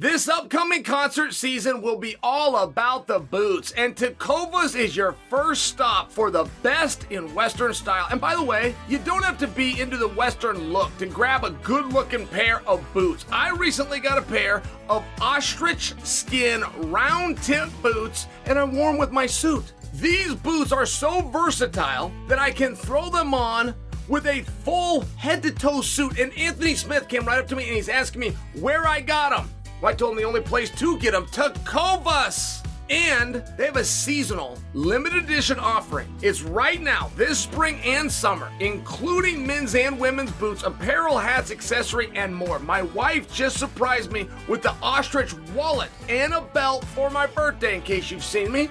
This upcoming concert season will be all about the boots, and Tecovas is your first stop for the best in Western style. And by the way, you don't have to be into the Western look to grab a good looking pair of boots. I recently got a pair of ostrich skin round tip boots, and I wore them with my suit. These boots are so versatile that I can throw them on with a full head to toe suit. And Anthony Smith came right up to me and he's asking me where I got them. Well, I told him the only place to get them, Tecovas. And they have a seasonal limited edition offering. It's right now, this spring and summer, including men's and women's boots, apparel, hats, accessory, and more. My wife just surprised me with the ostrich wallet and a belt for my birthday, in case you've seen me.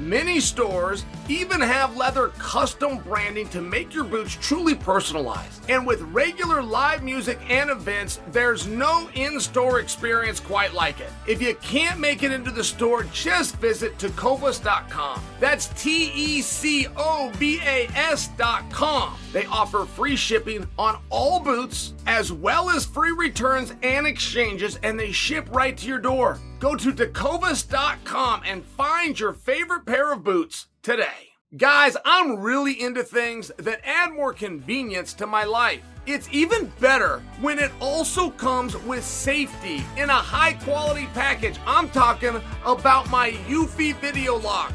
Many stores even have leather custom branding to make your boots truly personalized. And with regular live music and events, there's no in store experience quite like it. If you can't make it into the store, just visit tecovas.com. That's T E C O V A S.com. They offer free shipping on all boots, as well as free returns and exchanges, and they ship right to your door. Go to tecovas.com and find your favorite pair of boots today. Guys, I'm really into things that add more convenience to my life. It's even better when it also comes with safety in a high quality package. I'm talking about my Eufy Video Lock.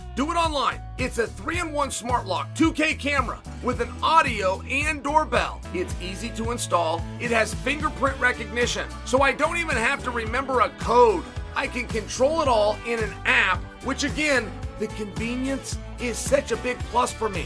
Do it online. It's a 3 in 1 smart lock, 2K camera with an audio and doorbell. It's easy to install. It has fingerprint recognition, so I don't even have to remember a code. I can control it all in an app, which again, the convenience is such a big plus for me.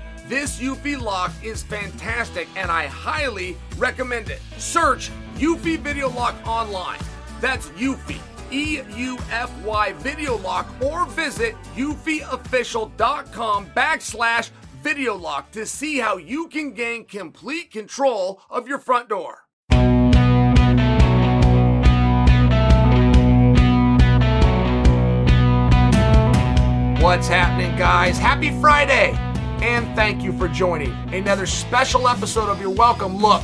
This Eufy lock is fantastic and I highly recommend it. Search Eufy Video Lock online. That's Eufy, E U F Y Video Lock, or visit eufyofficial.com backslash video lock to see how you can gain complete control of your front door. What's happening, guys? Happy Friday! And thank you for joining another special episode of You're Welcome. Look,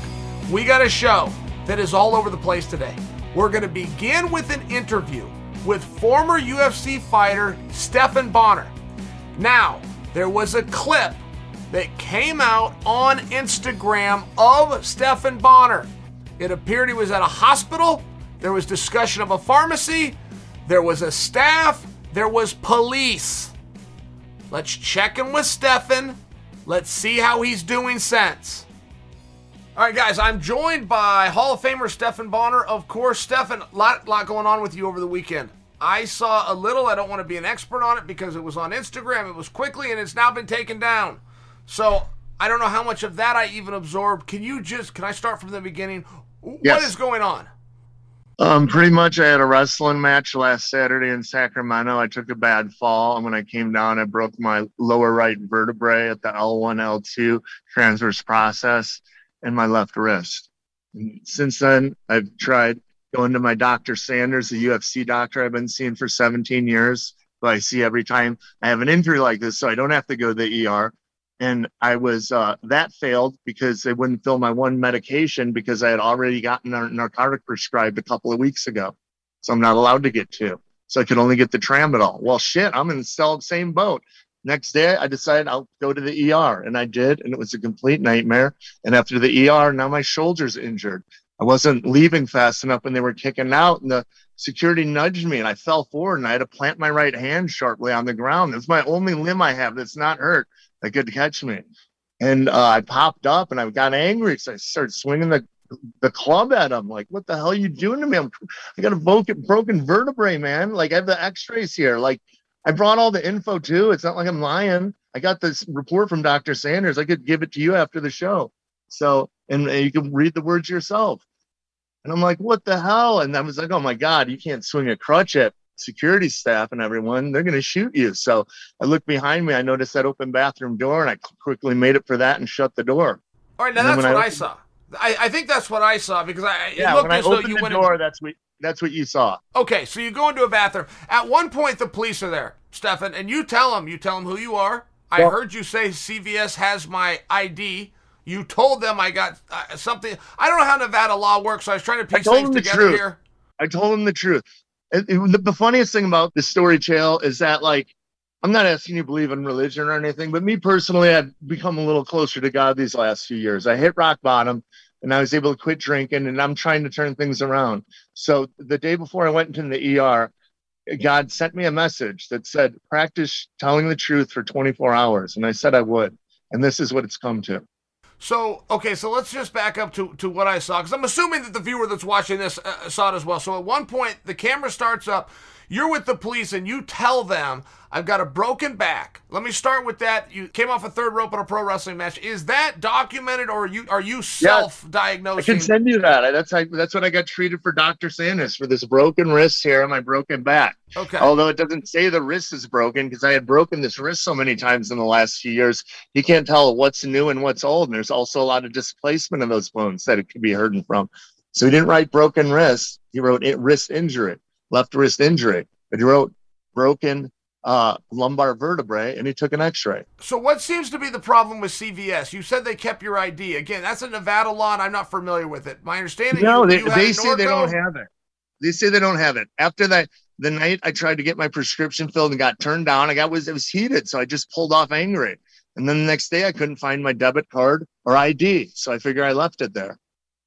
we got a show that is all over the place today. We're going to begin with an interview with former UFC fighter Stephan Bonnar. Now, there was a clip that came out on Instagram of Stephan Bonnar. It appeared he was at a hospital. There was discussion of a pharmacy. There was a staff. There was police. Let's check in with Stephan. Let's see how he's doing since. All right, guys, I'm joined by Hall of Famer Stephan Bonnar. Of course, Stephan, lot lot going on with you over the weekend. I saw a little. I don't want to be an expert on it because it was on Instagram. It was quickly, and it's now been taken down. So I don't know how much of that I even absorbed. Can you just? Can I start from the beginning? Yes. What is going on? Um, pretty much, I had a wrestling match last Saturday in Sacramento. I took a bad fall, and when I came down, I broke my lower right vertebrae at the L1, L2 transverse process and my left wrist. And since then, I've tried going to my doctor Sanders, the UFC doctor I've been seeing for 17 years, who I see every time I have an injury like this, so I don't have to go to the ER. And I was uh, that failed because they wouldn't fill my one medication because I had already gotten a narcotic prescribed a couple of weeks ago. So I'm not allowed to get two. So I could only get the tramadol. Well, shit, I'm in the same boat. Next day, I decided I'll go to the ER, and I did, and it was a complete nightmare. And after the ER, now my shoulder's injured. I wasn't leaving fast enough, and they were kicking out, and the security nudged me, and I fell forward, and I had to plant my right hand sharply on the ground. It's my only limb I have that's not hurt that could catch me. And uh, I popped up, and I got angry, so I started swinging the the club at him. Like, what the hell are you doing to me? I'm, I got a broken, broken vertebrae, man. Like, I have the X-rays here. Like, I brought all the info too. It's not like I'm lying. I got this report from Dr. Sanders. I could give it to you after the show. So, and you can read the words yourself. And I'm like, what the hell? And I was like, oh my God, you can't swing a crutch at security staff and everyone. They're going to shoot you. So I looked behind me. I noticed that open bathroom door and I quickly made it for that and shut the door. All right, now that's what I, I saw. I, I, think that's what I saw because I yeah, when I opened the door, in... that's what that's what you saw. Okay, so you go into a bathroom. At one point, the police are there, Stephan, and you tell them, you tell them who you are. I heard you say CVS has my ID. You told them I got uh, something. I don't know how Nevada law works, so I was trying to piece things together truth. here. I told them the truth. It, it, the funniest thing about the story, Chael, is that like I'm not asking you to believe in religion or anything, but me personally, I've become a little closer to God these last few years. I hit rock bottom and I was able to quit drinking and I'm trying to turn things around. So the day before I went into the ER, God sent me a message that said, practice telling the truth for 24 hours. And I said I would. And this is what it's come to. So, okay, so let's just back up to, to what I saw, because I'm assuming that the viewer that's watching this uh, saw it as well. So at one point, the camera starts up you're with the police and you tell them, I've got a broken back. Let me start with that. You came off a third rope in a pro wrestling match. Is that documented or are you are you self-diagnosing? I can send you that. That's how, that's what I got treated for Dr. Sanders for this broken wrist here and my broken back. Okay. Although it doesn't say the wrist is broken because I had broken this wrist so many times in the last few years, you can't tell what's new and what's old. And there's also a lot of displacement in those bones that it could be hurting from. So he didn't write broken wrist. He wrote wrist injury, left wrist injury. But he wrote broken uh, lumbar vertebrae and he took an x-ray. So what seems to be the problem with CVS? You said they kept your ID. Again, that's a Nevada law and I'm not familiar with it. My understanding No, you, they, you they say they don't have it. They say they don't have it. After that the night I tried to get my prescription filled and got turned down, I got was it was heated, so I just pulled off angry. And then the next day I couldn't find my debit card or ID. So I figure I left it there.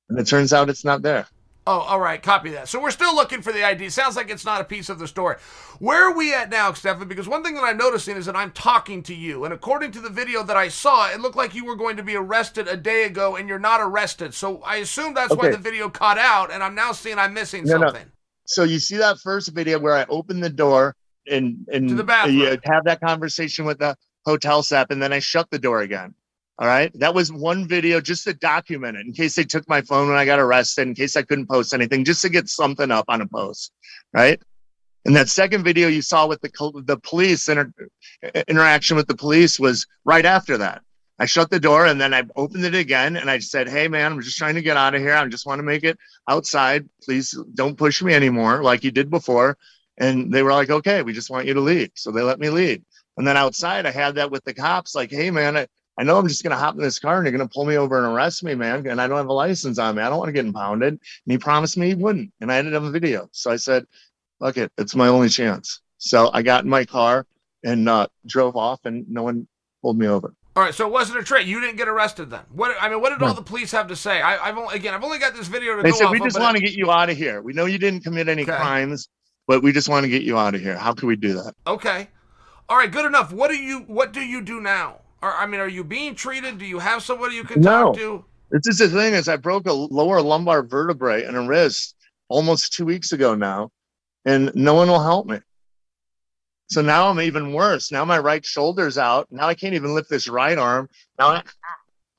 And it turns out it's not there. Oh, all right. Copy that. So we're still looking for the ID. Sounds like it's not a piece of the story. Where are we at now, Stephan? Because one thing that I'm noticing is that I'm talking to you. And according to the video that I saw, it looked like you were going to be arrested a day ago and you're not arrested. So I assume that's okay. why the video cut out. And I'm now seeing I'm missing no, something. No. So you see that first video where I open the door and, and to the bathroom. You have that conversation with the hotel staff and then I shut the door again. All right. That was one video just to document it in case they took my phone when I got arrested, in case I couldn't post anything, just to get something up on a post. Right. And that second video you saw with the, the police inter- interaction with the police was right after that. I shut the door and then I opened it again and I said, Hey man, I'm just trying to get out of here. I just want to make it outside. Please don't push me anymore like you did before. And they were like, okay, we just want you to leave. So they let me leave. And then outside, I had that with the cops, like, hey man, I, I know I'm just going to hop in this car and you're going to pull me over and arrest me, man. And I don't have a license on me. I don't want to get impounded. And he promised me he wouldn't. And I ended up a video. So I said, fuck it. It's my only chance. So I got in my car and uh, drove off and no one pulled me over. All right, so it wasn't a trick. You didn't get arrested then. What I mean, what did no. all the police have to say? I, have only, again, I've only got this video to they said we just want to get you out of here. We know you didn't commit any okay. crimes, but we just want to get you out of here. How can we do that? Okay, all right, good enough. What do you What do you do now? I mean, are you being treated? Do you have somebody you can no. talk to? This is the thing is I broke a lower lumbar vertebrae and a wrist almost two weeks ago now, and no one will help me. So now I'm even worse. Now my right shoulder's out. Now I can't even lift this right arm. Now I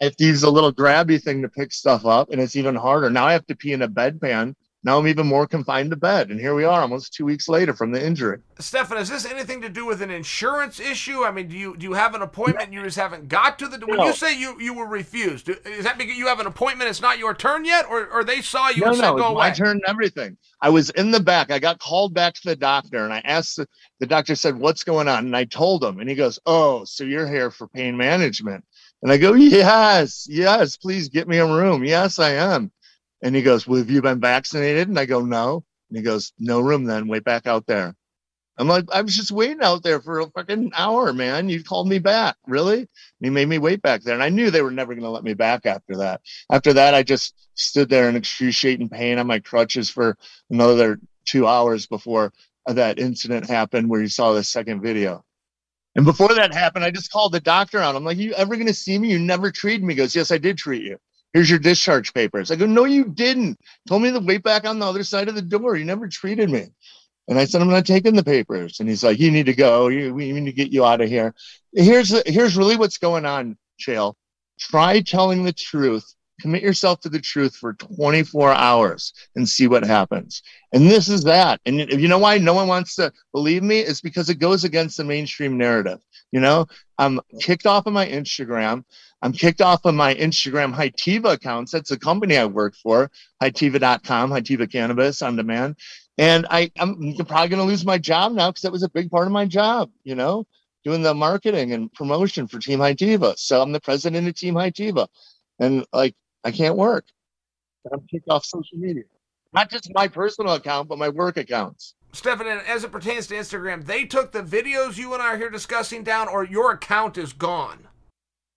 have to use a little grabby thing to pick stuff up, and it's even harder. Now I have to pee in a bedpan now I'm even more confined to bed. And here we are almost two weeks later from the injury. Stephan, is this anything to do with an insurance issue? I mean, do you do you have an appointment and you just haven't got to the when no. you say you, you were refused, is that because you have an appointment, it's not your turn yet, or, or they saw you no, and said no, go away? My turn and everything. I was in the back. I got called back to the doctor and I asked the, the doctor said, What's going on? And I told him, and he goes, Oh, so you're here for pain management. And I go, Yes, yes, please get me a room. Yes, I am. And he goes, Well, have you been vaccinated? And I go, No. And he goes, No room then. Wait back out there. I'm like, I was just waiting out there for a fucking hour, man. You called me back. Really? And he made me wait back there. And I knew they were never going to let me back after that. After that, I just stood there in excruciating pain on my crutches for another two hours before that incident happened where you saw the second video. And before that happened, I just called the doctor out. I'm like, you ever going to see me? You never treated me. He goes, yes, I did treat you. Here's your discharge papers. I go, no, you didn't. Told me to wait back on the other side of the door. You never treated me. And I said, I'm not taking the papers. And he's like, you need to go. You, we need to get you out of here. Here's, here's really what's going on, Chael. Try telling the truth. Commit yourself to the truth for 24 hours and see what happens. And this is that. And you know why no one wants to believe me? It's because it goes against the mainstream narrative. You know, I'm kicked off of my Instagram. I'm kicked off of my Instagram Hytiva accounts. That's a company I work for, Hytiva.com, Hytiva Cannabis on demand. And I, I'm probably going to lose my job now because that was a big part of my job, you know, doing the marketing and promotion for Team Hytiva. So I'm the president of Team Hytiva. And like, I can't work. I'm kicked off social media. Not just my personal account, but my work accounts. Stephan, as it pertains to Instagram, they took the videos you and I are here discussing down, or your account is gone?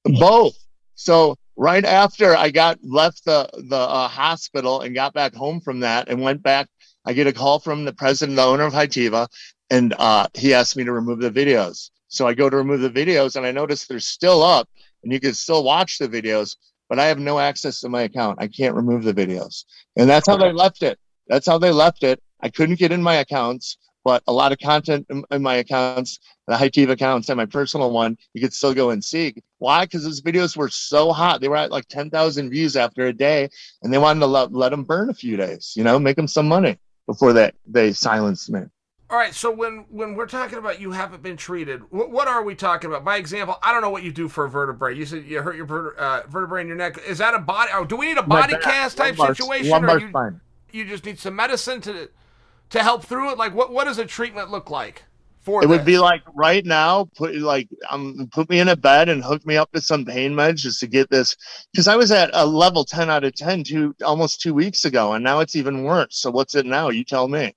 Both. So right after I got left the the uh, hospital and got back home from that and went back I get a call from the president, the owner of Hytiva, and uh, he asked me to remove the videos. So I go to remove the videos, and I notice they're still up, and you can still watch the videos, but I have no access to my account. I can't remove the videos, and that's how they left it. That's how they left it. I couldn't get in my accounts, but a lot of content in, in my accounts, the Hytiva accounts and my personal one, you could still go and see. Why? Because those videos were so hot. They were at like 10,000 views after a day, and they wanted to let, let them burn a few days, you know, make them some money before that they silenced me. All right, so when when we're talking about you haven't been treated, what, what are we talking about? By example, I don't know what you do for a vertebrae. You said you hurt your uh, vertebrae in your neck. Is that a body? Oh, do we need a body cast type lumbar, situation, lumbar or you, spine. you just need some medicine to to help through it? Like, what what does a treatment look like? for it this. would be like right now put like um put me in a bed and hook me up to some pain meds just to get this because i was at a level 10 out of 10 two almost two weeks ago and now it's even worse so what's it now you tell me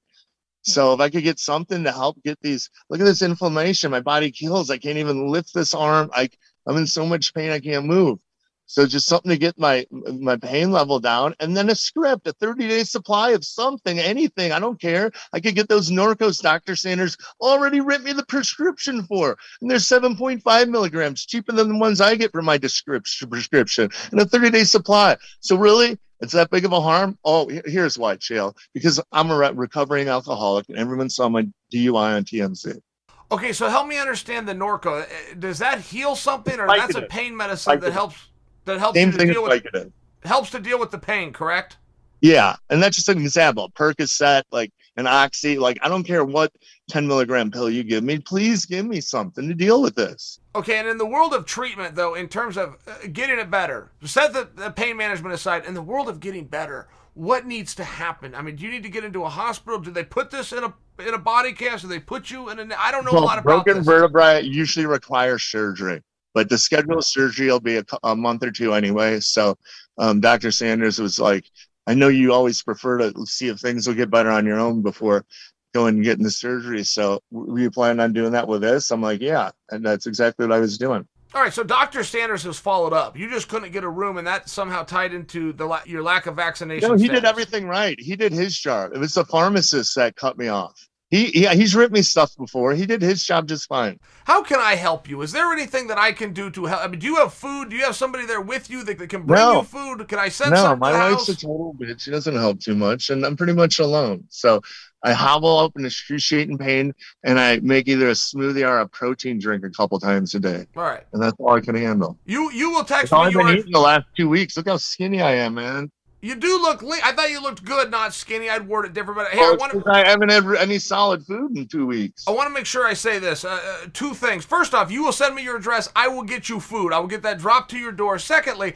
so if i could get something to help get these look at this inflammation my body kills i can't even lift this arm i i'm in so much pain i can't move so just something to get my my pain level down, and then a script, a 30 day supply of something, anything. I don't care. I could get those Norcos Dr. Sanders already written me the prescription for, and they're 7.5 milligrams, cheaper than the ones I get for my description prescription, and a 30 day supply. So really, it's that big of a harm. Oh, here's why, Chael. Because I'm a recovering alcoholic, and everyone saw my DUI on TMZ. Okay, so help me understand the Norco. Uh, does that heal something, or that's a pain medicine that helps? That helps Same to deal with helps to deal with the pain, correct? Yeah, and that's just an example. Percocet, like an oxy, like I don't care what 10 milligram pill you give me, please give me something to deal with this. Okay, and in the world of treatment, though, in terms of uh, getting it better, set the, the pain management aside, in the world of getting better, what needs to happen? I mean, do you need to get into a hospital? Do they put this in a in a body cast? Do they put you in a? I don't know well, a lot about broken vertebrae usually require surgery. But the scheduled surgery will be a, a month or two anyway. So um, Dr. Sanders was like, I know you always prefer to see if things will get better on your own before going and getting the surgery. So were you planning on doing that with this? I'm like, yeah. And that's exactly what I was doing. All right, so Dr. Sanders has followed up. You just couldn't get a room, and that somehow tied into the la- your lack of vaccination. No, he status. did everything right. He did his job. It was the pharmacist that cut me off. He, he he's written me stuff before. He did his job just fine. How can I help you? Is there anything that I can do to help? I mean, do you have food? Do you have somebody there with you that, that can bring no. you food? Can I send? No, my wife's house? a total bitch. She doesn't help too much, and I'm pretty much alone. So I hobble up and excruciate in excruciating pain, and I make either a smoothie or a protein drink a couple times a day. All right, and that's all I can handle. You you will text That's me. I've been eating the last two weeks. Look how skinny I am, man. You do look lean. I thought you looked good, not skinny. I'd word it different, but hey, oh, I want to. I haven't had any solid food in two weeks. I want to make sure I say this. Uh, uh, two things. First off, you will send me your address. I will get you food. I will get that dropped to your door. Secondly,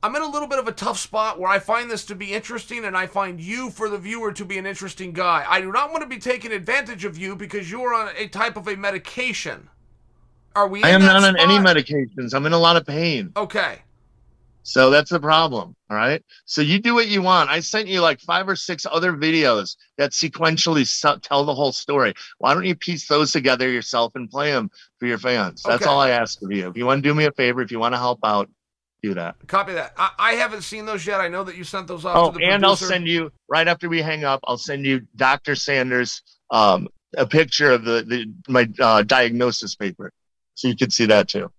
I'm in a little bit of a tough spot where I find this to be interesting, and I find you, for the viewer, to be an interesting guy. I do not want to be taking advantage of you because you are on a type of a medication. Are we? I am not spot? on any medications. I'm in a lot of pain. Okay. So that's the problem. All right. So you do what you want. I sent you like five or six other videos that sequentially tell the whole story. Why don't you piece those together yourself and play them for your fans? That's Okay. all I ask of you. If you want to do me a favor, if you want to help out, do that. Copy that. I, I haven't seen those yet. I know that you sent those off Oh, to the and I'll send you right after we hang up. I'll send you Dr. Sanders um, a picture of the, the my uh, diagnosis paper, so you can see that too.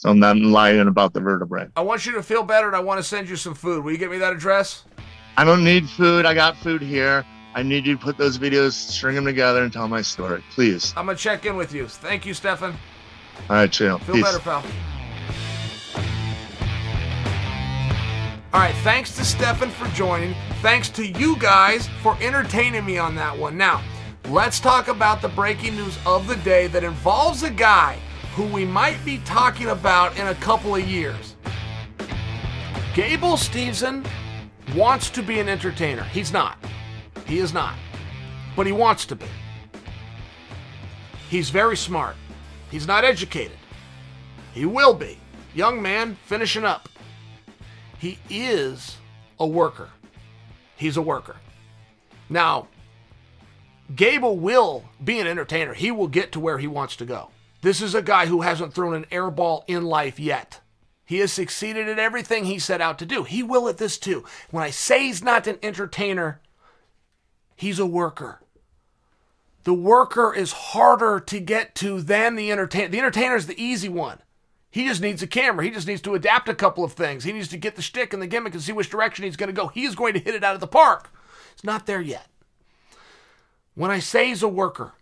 So I'm not lying about the vertebrae. I want you to feel better, and I want to send you some food. Will you get me that address? I don't need food. I got food here. I need you to put those videos, string them together, and tell my story, please. I'm gonna check in with you. Thank you, Stephan. All right, chill. Feel Peace. better, pal. All right, thanks to Stephan for joining. Thanks to you guys for entertaining me on that one. Now, let's talk about the breaking news of the day that involves a guy who we might be talking about in a couple of years. Gable Steveson wants to be an entertainer. He's not. He is not. But he wants to be. He's very smart. He's not educated. He will be. Young man finishing up. He is a worker. He's a worker. Now, Gable will be an entertainer. He will get to where he wants to go. This is a guy who hasn't thrown an air ball in life yet. He has succeeded at everything he set out to do. He will at this too. When I say he's not an entertainer, he's a worker. The worker is harder to get to than the entertainer. The entertainer is the easy one. He just needs a camera. He just needs to adapt a couple of things. He needs to get the shtick and the gimmick and see which direction he's going to go. He's going to hit it out of the park. It's not there yet. When I say he's a worker,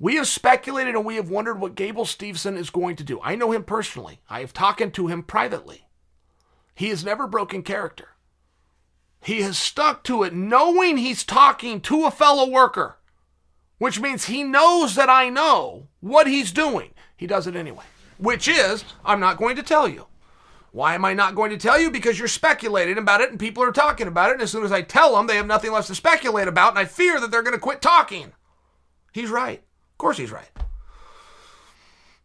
we have speculated and we have wondered what Gable Steveson is going to do. I know him personally. I have talked to him privately. He has never broken character. He has stuck to it knowing he's talking to a fellow worker, which means he knows that I know what he's doing. He does it anyway, which is, I'm not going to tell you. Why am I not going to tell you? Because you're speculating about it and people are talking about it. And as soon as I tell them, they have nothing left to speculate about. And I fear that they're going to quit talking. He's right. Course, he's right.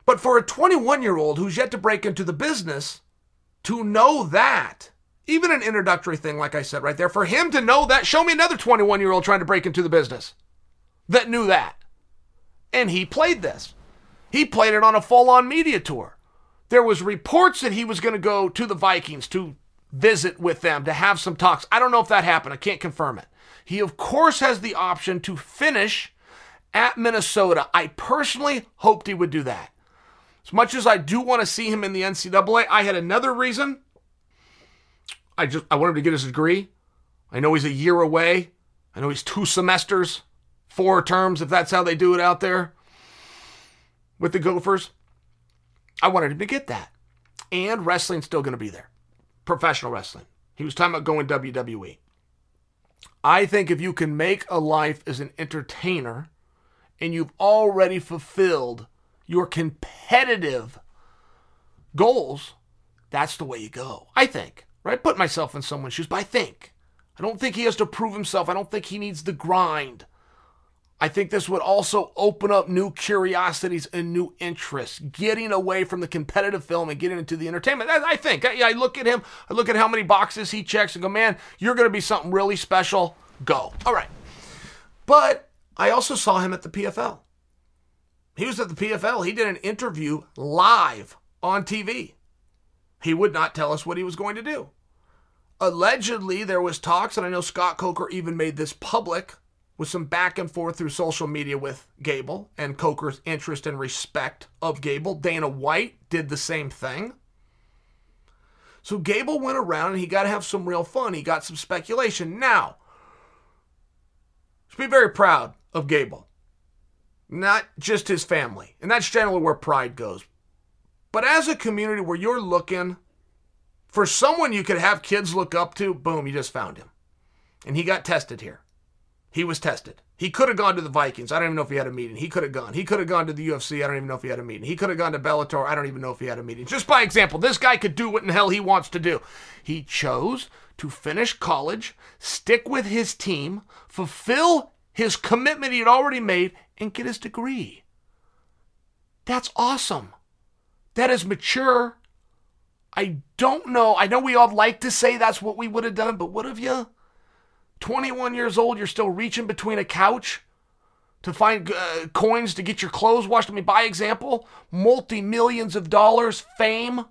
But for a 21 year old who's yet to break into the business, to know that, even an introductory thing, like I said right there, for him to know that, show me another 21 year old trying to break into the business that knew that. And he played this. He played it on a full on media tour. There was reports that he was going to go to the Vikings to visit with them, to have some talks. I don't know if that happened. I can't confirm it. He, of course, has the option to finish at Minnesota. I personally hoped he would do that. As much as I do want to see him in the NCAA, I had another reason. I just I wanted to get his degree. I know he's a year away. I know he's two semesters, four terms, if that's how they do it out there with the Gophers. I wanted him to get that. And wrestling's still going to be there. Professional wrestling. He was talking about going WWE. I think if you can make a life as an entertainer and you've already fulfilled your competitive goals, that's the way you go. I think, right? Put myself in someone's shoes, but I think. I don't think he has to prove himself. I don't think he needs the grind. I think this would also open up new curiosities and new interests, getting away from the competitive film and getting into the entertainment. I, think. I, I look at him, I look at how many boxes he checks and go, man, you're going to be something really special. Go. All right. But I also saw him at the PFL. He was at the PFL. He did an interview live on TV. He would not tell us what he was going to do. Allegedly, there was talks, and I know Scott Coker even made this public with some back and forth through social media with Gable and Coker's interest and respect of Gable. Dana White did the same thing. So Gable went around and he got to have some real fun. He got some speculation. Now, should be very proud of Gable, not just his family. And that's generally where pride goes. But as a community where you're looking for someone you could have kids look up to, boom, you just found him. And he got tested here. He was tested. He could have gone to the Vikings. I don't even know if he had a meeting. He could have gone. He could have gone to the UFC. I don't even know if he had a meeting. He could have gone to Bellator. I don't even know if he had a meeting. Just by example, this guy could do what in hell he wants to do. He chose to finish college, stick with his team, fulfill his commitment he had already made, and get his degree. That's awesome. That is mature. I don't know. I know we all like to say that's what we would have done, but what have you? 21 years old, you're still reaching between a couch to find uh, coins to get your clothes washed. I mean, by example, multi millions of dollars, fame,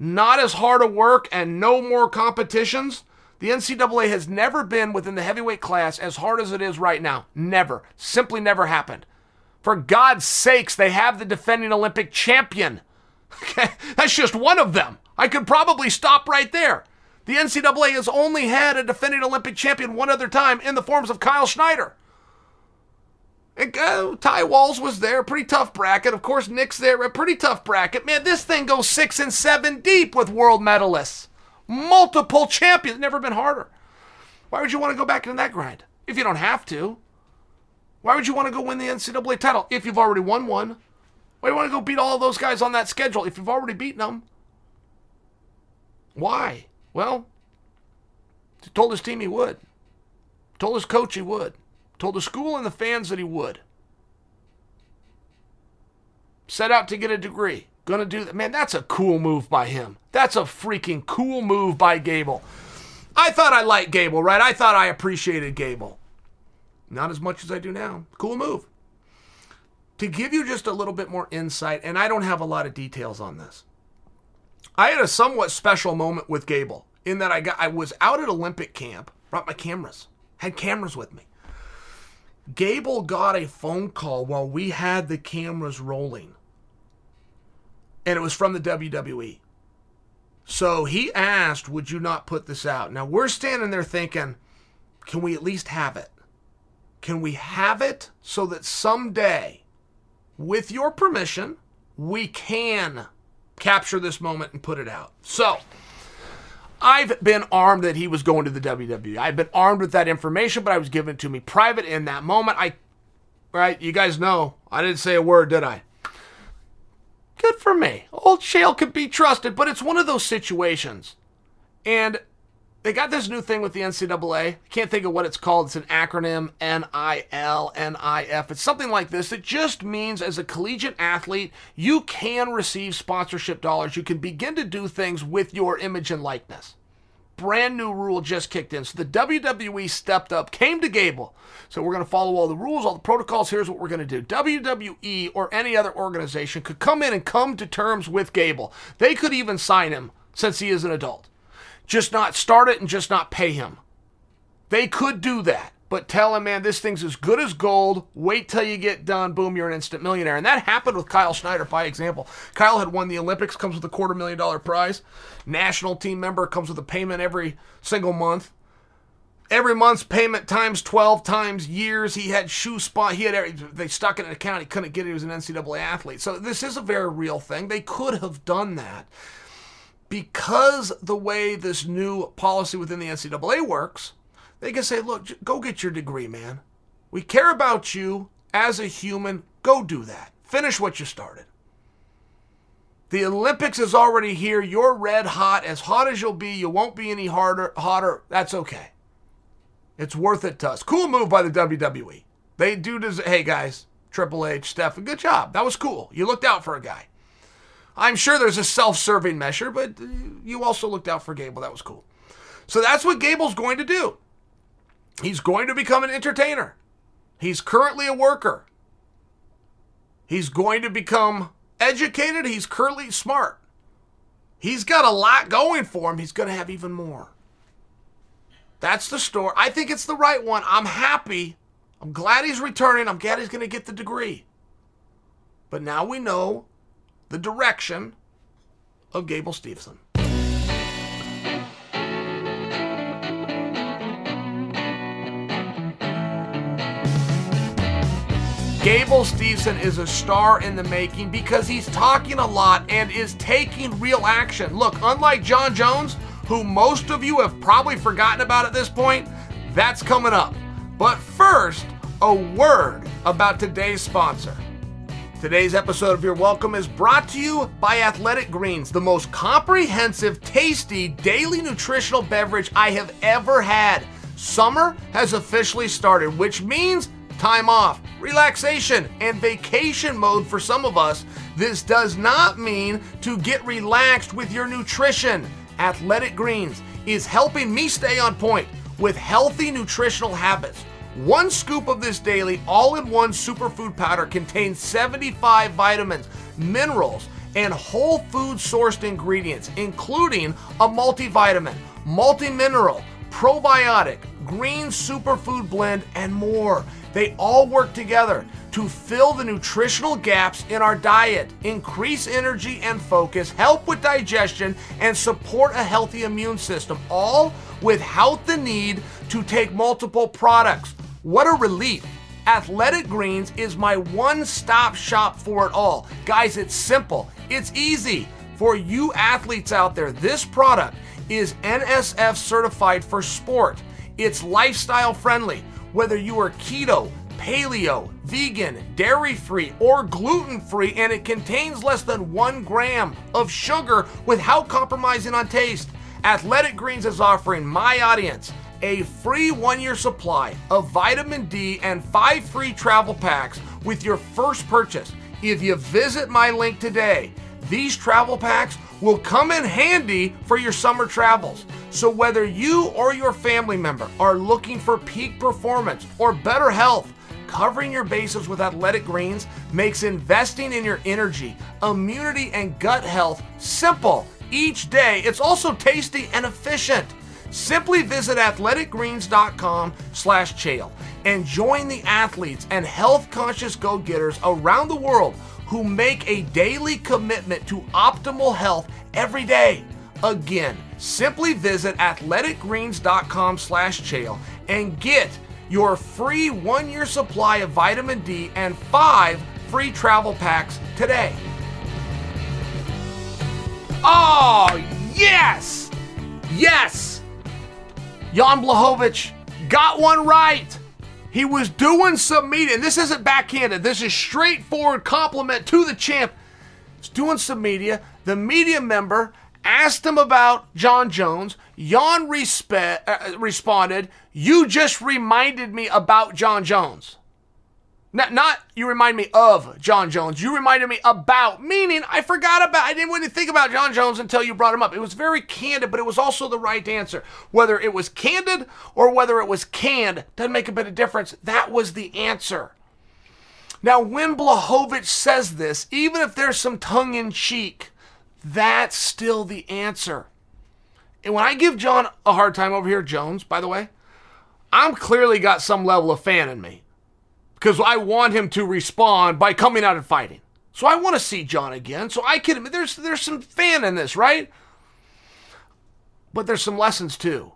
not as hard a work, and no more competitions. The NCAA has never been within the heavyweight class as hard as it is right now. Never. Simply never happened. For God's sakes, they have the defending Olympic champion. Okay, that's just one of them. I could probably stop right there. The NCAA has only had a defending Olympic champion one other time in the forms of Kyle Snyder. And, uh, Ty Walls was there, pretty tough bracket. Of course, Nick's there, a pretty tough bracket. Man, this thing goes six and seven deep with world medalists, multiple champions. Never been harder. Why would you want to go back into that grind if you don't have to? Why would you want to go win the NCAA title if you've already won one? Why do you want to go beat all those guys on that schedule if you've already beaten them? Why? Well, he told his team he would. Told his coach he would. Told the school and the fans that he would. Set out to get a degree. Gonna do that. Man, that's a cool move by him. That's a freaking cool move by Gable. I thought I liked Gable, right? I thought I appreciated Gable. Not as much as I do now. Cool move. To give you just a little bit more insight, and I don't have a lot of details on this. I had a somewhat special moment with Gable in that I got I was out at Olympic camp, brought my cameras, had cameras with me. Gable got a phone call while we had the cameras rolling. And it was from the WWE. So he asked, Would you not put this out? Now we're standing there thinking, Can we at least have it? Can we have it so that someday, with your permission, we can capture this moment and put it out? So, I've been armed that he was going to the WWE. I've been armed with that information, but I was given to me private in that moment. I, right? You guys know I didn't say a word, did I? Good for me. Old Chael could be trusted, but it's one of those situations. And they got this new thing with the NCAA. I can't think of what it's called. It's an acronym NIL, NIF. It's something like this. It just means as a collegiate athlete, you can receive sponsorship dollars. You can begin to do things with your image and likeness. Brand new rule just kicked in. So the WWE stepped up, came to Gable. So we're going to follow all the rules, all the protocols. Here's what we're going to do WWE or any other organization could come in and come to terms with Gable. They could even sign him since he is an adult just not start it and just not pay him. They could do that, but tell him, man, this thing's as good as gold. Wait till you get done. Boom, you're an instant millionaire. And that happened with Kyle Snyder by example. Kyle had won the Olympics, comes with a quarter million dollar prize. National team member comes with a payment every single month. Every month's payment times 12 times years. He had shoe spot. He had they stuck in an account. He couldn't get it. He was an NCAA athlete. So this is a very real thing. They could have done that because the way this new policy within the NCAA works, they can say, look, go get your degree, man. We care about you as a human. Go do that. Finish what you started. The Olympics is already here. You're red hot, as hot as you'll be. You won't be any harder, hotter. That's okay. It's worth it to us. Cool move by the WWE. They do deserve. Hey guys, Triple H, Steph, good job. That was cool. You looked out for a guy. I'm sure there's a self serving measure, but uh, you also looked out for Gable. That was cool. So that's what Gable's going to do. He's going to become an entertainer. He's currently a worker. He's going to become educated. He's currently smart. He's got a lot going for him. He's going to have even more. That's the story. I think it's the right one. I'm happy. I'm glad he's returning. I'm glad he's going to get the degree. But now we know the direction of Gable Steveson. Gable Steveson is a star in the making because he's talking a lot and is taking real action. Look, unlike Jon Jones, who most of you have probably forgotten about at this point, that's coming up. But first, a word about today's sponsor. Today's episode of You're Welcome is brought to you by Athletic Greens, the most comprehensive, tasty daily nutritional beverage I have ever had. Summer has officially started, which means time off, relaxation, and vacation mode for some of us. This does not mean to get relaxed with your nutrition. Athletic Greens is helping me stay on point with healthy nutritional habits. One scoop of this daily all in one superfood powder contains 75 vitamins, minerals, and whole food sourced ingredients, including a multivitamin, multi mineral, probiotic, green superfood blend, and more. They all work together to fill the nutritional gaps in our diet, increase energy and focus, help with digestion, and support a healthy immune system, all without the need to take multiple products. What a relief! Athletic Greens is my one stop shop for it all. Guys, it's simple, it's easy. For you athletes out there, this product is NSF certified for sport. It's lifestyle friendly. Whether you are keto, paleo, vegan, dairy free, or gluten free, and it contains less than one gram of sugar without compromising on taste. Athletic Greens is offering my audience a free one year supply of vitamin D and five free travel packs with your first purchase. If you visit my link today, these travel packs will come in handy for your summer travels. So, whether you or your family member are looking for peak performance or better health, covering your bases with athletic greens makes investing in your energy, immunity, and gut health simple each day. It's also tasty and efficient. Simply visit athleticgreens.com slash chael and join the athletes and health conscious go-getters around the world who make a daily commitment to optimal health every day. Again, simply visit athleticgreens.com slash chael and get your free one-year supply of vitamin D and five free travel packs today. Oh, yes! Yes! Jan Blachowicz got one right. He was doing some media, and this isn't backhanded. This is straightforward compliment to the champ. He's doing some media. The media member asked him about Jon Jones. Jan respe- uh, responded, "You just reminded me about Jon Jones." Not, not you remind me of Jon Jones. You reminded me about, meaning I forgot about, I didn't really think about Jon Jones until you brought him up. It was very candid, but it was also the right answer. Whether it was candid or whether it was canned, doesn't make a bit of difference. That was the answer. Now, when Blachowicz says this, even if there's some tongue in cheek, that's still the answer. And when I give Jon a hard time over here, Jones, by the way, I'm clearly got some level of fan in me because I want him to respond by coming out and fighting. So I want to see Jon again. So I can there's there's some fan in this, right? But there's some lessons too.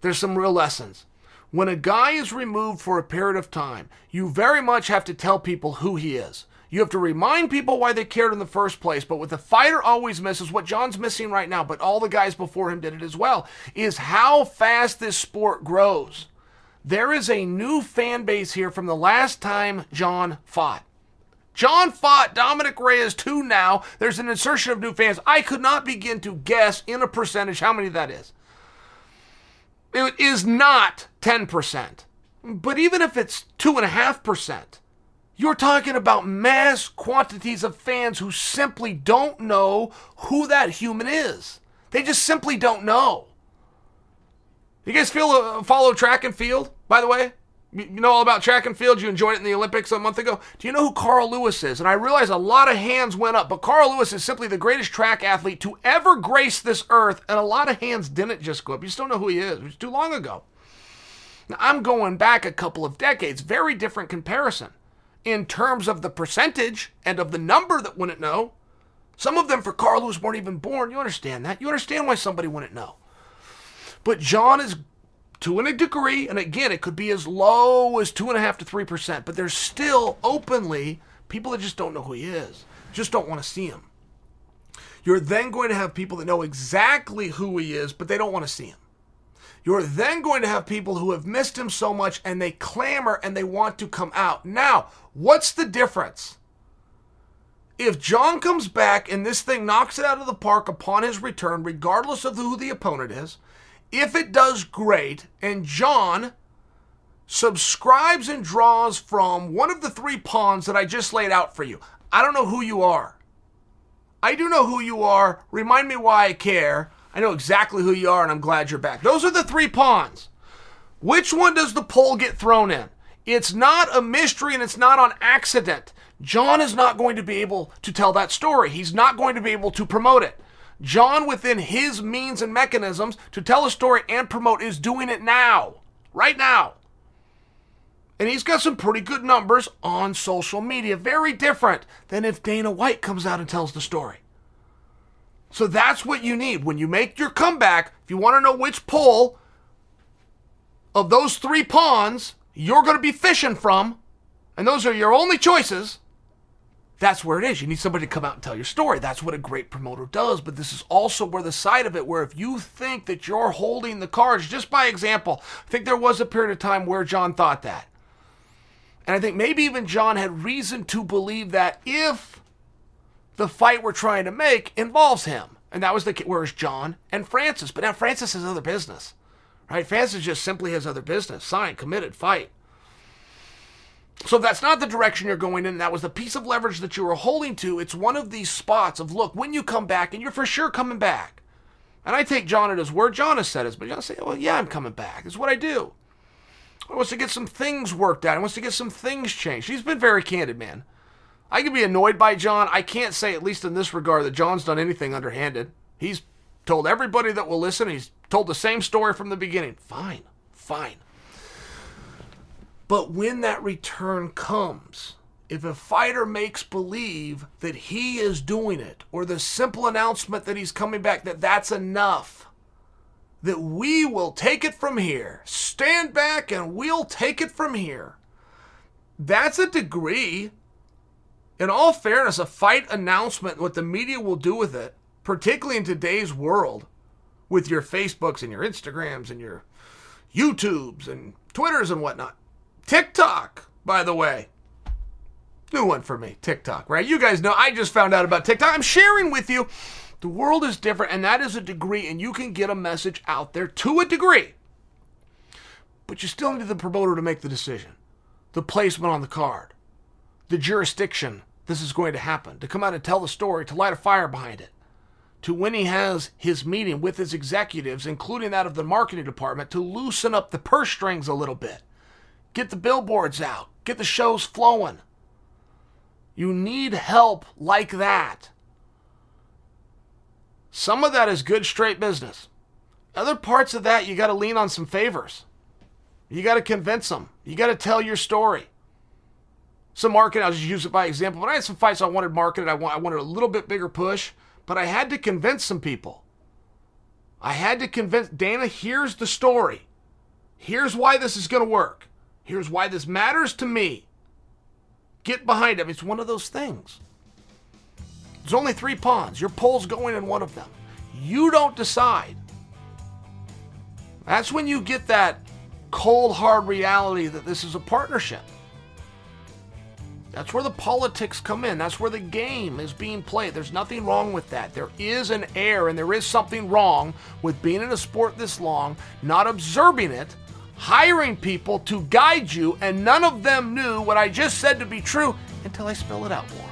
There's some real lessons. When a guy is removed for a period of time, you very much have to tell people who he is. You have to remind people why they cared in the first place. But what the fighter always misses, what Jon's missing right now, but all the guys before him did it as well, is how fast this sport grows. There is a new fan base here from the last time Jon fought. Jon fought Dominick Reyes 2 now. There's an insertion of new fans. I could not begin to guess in a percentage how many that is. It is not 10%. But even if it's 2.5%, you're talking about mass quantities of fans who simply don't know who that human is. They just simply don't know. You guys feel uh, follow track and field, by the way? You know all about track and field. You enjoyed it in the Olympics a month ago. Do you know who Carl Lewis is? And I realize a lot of hands went up, but Carl Lewis is simply the greatest track athlete to ever grace this earth, and a lot of hands didn't just go up. You still know who he is. It was too long ago. Now, I'm going back a couple of decades, very different comparison in terms of the percentage and of the number that wouldn't know. Some of them for Carl Lewis weren't even born. You understand that? You understand why somebody wouldn't know. But Jon is to a degree, and again, it could be as low as two and a half to three percent, but there's still openly people that just don't know who he is, just don't want to see him. You're then going to have people that know exactly who he is, but they don't want to see him. You're then going to have people who have missed him so much and they clamor and they want to come out. Now, what's the difference? If Jon comes back and this thing knocks it out of the park upon his return, regardless of who the opponent is, if it does great and Jon subscribes and draws from one of the three pawns that I just laid out for you, I don't know who you are. I do know who you are. Remind me why I care. I know exactly who you are, and I'm glad you're back. Those are the three pawns. Which one does the pole get thrown in? It's not a mystery and it's not on accident. Jon is not going to be able to tell that story. He's not going to be able to promote it. Jon, within his means and mechanisms to tell a story and promote, is doing it now, right now. And he's got some pretty good numbers on social media. Very different than if Dana White comes out and tells the story. So that's what you need. When you make your comeback, if you want to know which pole of those three pawns you're going to be fishing from, and those are your only choices, that's where it is. You need somebody to come out and tell your story. That's what a great promoter does. But this is also where the side of it, where if you think that you're holding the cards, just by example, I think there was a period of time where Jon thought that. And I think maybe even Jon had reason to believe that if the fight we're trying to make involves him. And that was the whereas Jon and Francis. But now Francis has other business. Right? Francis just simply has other business. Signed, committed, fight. So if that's not the direction you're going in, that was the piece of leverage that you were holding to, it's one of these spots of look, when you come back, and you're for sure coming back. And I take Jon at his word. Jon has said it, but Jon say, well, yeah, I'm coming back. It's what I do. He wants to get some things worked out. He wants to get some things changed. He's been very candid, man. I can be annoyed by Jon. I can't say, at least in this regard, that Jon's done anything underhanded. He's told everybody that will listen, he's told the same story from the beginning. Fine, fine. But when that return comes, if a fighter makes believe that he is doing it, or the simple announcement that he's coming back, that that's enough, that we will take it from here, stand back and we'll take it from here, that's a degree. In all fairness, a fight announcement, what the media will do with it, particularly in today's world, with your Facebooks and your Instagrams and your YouTubes and Twitters and whatnot TikTok, by the way. New one for me, TikTok, right? You guys know I just found out about TikTok. I'm sharing with you. The world is different, and that is a degree, and you can get a message out there to a degree. But you still need the promoter to make the decision, the placement on the card, the jurisdiction this is going to happen, to come out and tell the story, to light a fire behind it, to when he has his meeting with his executives, including that of the marketing department, to loosen up the purse strings a little bit Get the billboards out. Get the shows flowing. You need help like that. Some of that is good straight business. Other parts of that, you got to lean on some favors. You got to convince them. You got to tell your story. Some marketing, I'll just use it by example. When I had some fights I wanted marketed, I wanted a little bit bigger push, but I had to convince some people. I had to convince Dana, here's the story. Here's why this is going to work. Here's why this matters to me. Get behind him. It's one of those things. There's only three pawns. Your pole's going in one of them. You don't decide. That's when you get that cold, hard reality that this is a partnership. That's where the politics come in. That's where the game is being played. There's nothing wrong with that. There is an air and there is something wrong with being in a sport this long, not observing it, hiring people to guide you, and none of them knew what I just said to be true until I spell it out them.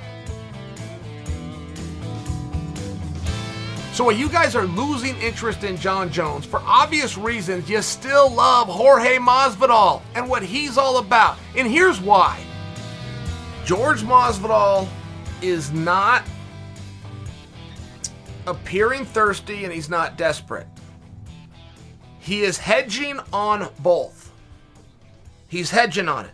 So, while you guys are losing interest in Jon Jones, for obvious reasons, you still love Jorge Masvidal and what he's all about. And here's why George Masvidal is not appearing thirsty and he's not desperate. He is hedging on both. He's hedging on it.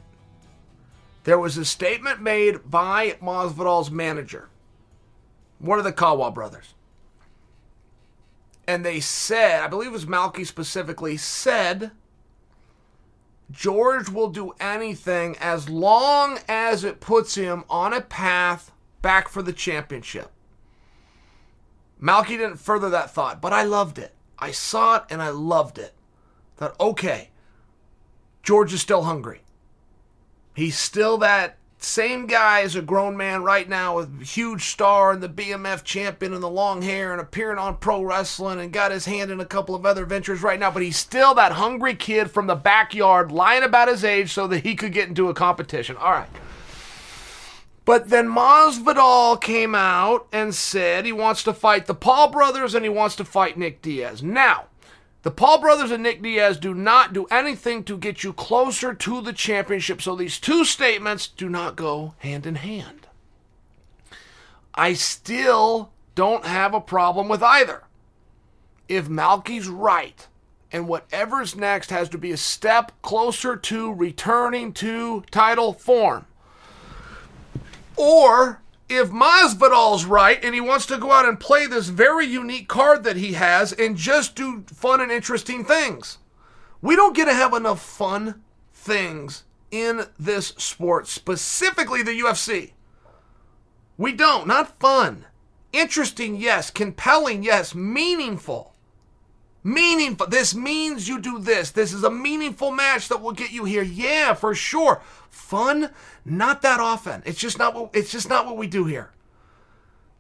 There was a statement made by Masvidal's manager, one of the Kawa brothers. And they said, I believe it was Malki specifically, said George will do anything as long as it puts him on a path back for the championship. Malki didn't further that thought, but I loved it. I saw it and I loved it. Thought, okay, George is still hungry. He's still that same guy as a grown man right now with huge star and the BMF champion and the long hair and appearing on pro wrestling and got his hand in a couple of other ventures right now, but he's still that hungry kid from the backyard lying about his age so that he could get into a competition. All right. But then Masvidal came out and said he wants to fight the Paul brothers and he wants to fight Nick Diaz. Now, the Paul brothers and Nick Diaz do not do anything to get you closer to the championship. So these two statements do not go hand in hand. I still don't have a problem with either. If Malki's right, and whatever's next has to be a step closer to returning to title form. Or if Masvidal's right and he wants to go out and play this very unique card that he has and just do fun and interesting things. We don't get to have enough fun things in this sport, specifically the UFC. We don't. Not fun. Interesting, yes. Compelling, yes. Meaningful. Meaningful. This means you do this. This is a meaningful match that will get you here. Yeah, for sure. Fun, not that often. It's just not what it's just not what we do here.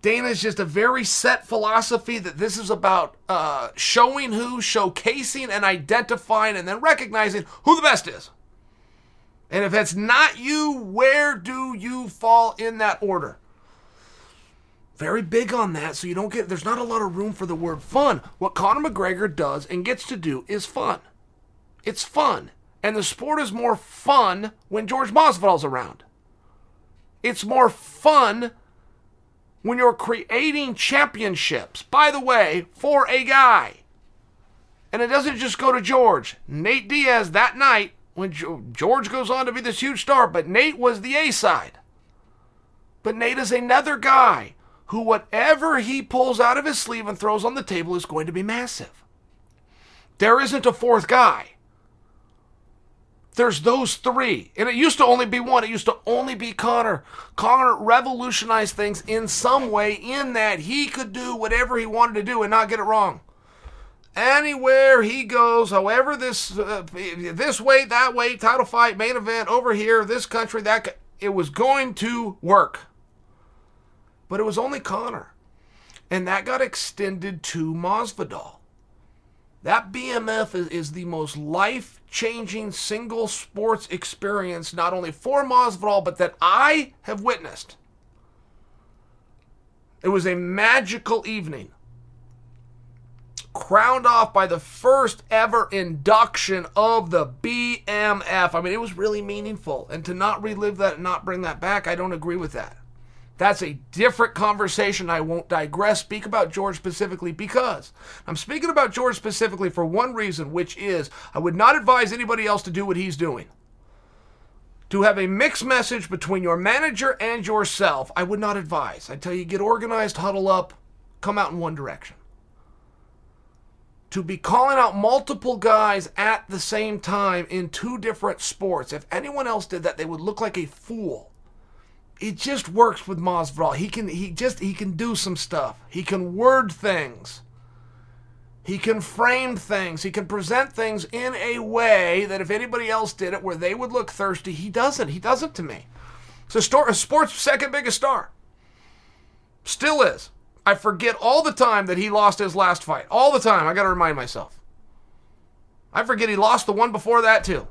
Dana's just a very set philosophy that this is about uh, showing who, showcasing and identifying, and then recognizing who the best is. And if it's not you, where do you fall in that order? Very big on that, so you don't get, there's not a lot of room for the word fun. What Conor McGregor does and gets to do is fun. It's fun. And the sport is more fun when George Masvidal's around. It's more fun when you're creating championships, by the way, for a guy. And it doesn't just go to George. Nate Diaz that night, when George goes on to be this huge star, but Nate was the A side. But Nate is another guy who whatever he pulls out of his sleeve and throws on the table is going to be massive. There isn't a fourth guy. There's those three. And it used to only be one. It used to only be Conor. Conor revolutionized things in some way in that he could do whatever he wanted to do and not get it wrong. Anywhere he goes, however this uh, this way, that way, title fight, main event, over here, this country, that it was going to work but it was only Conor. And that got extended to Masvidal. That BMF is, is the most life changing single sports experience, not only for Masvidal, but that I have witnessed. It was a magical evening, crowned off by the first ever induction of the BMF. I mean, it was really meaningful. And to not relive that and not bring that back, I don't agree with that. That's a different conversation. I won't digress. Speak about George specifically because I'm speaking about George specifically for one reason, which is I would not advise anybody else to do what he's doing. To have a mixed message between your manager and yourself, I would not advise. I tell you, get organized, huddle up, come out in one direction. To be calling out multiple guys at the same time in two different sports, if anyone else did that, they would look like a fool it just works with Masvidal. He can he just he can do some stuff. He can word things. He can frame things. He can present things in a way that if anybody else did it where they would look thirsty, he doesn't. He does it to me. A sports second biggest star. Still is. I forget all the time that he lost his last fight. All the time. I got to remind myself. I forget he lost the one before that too.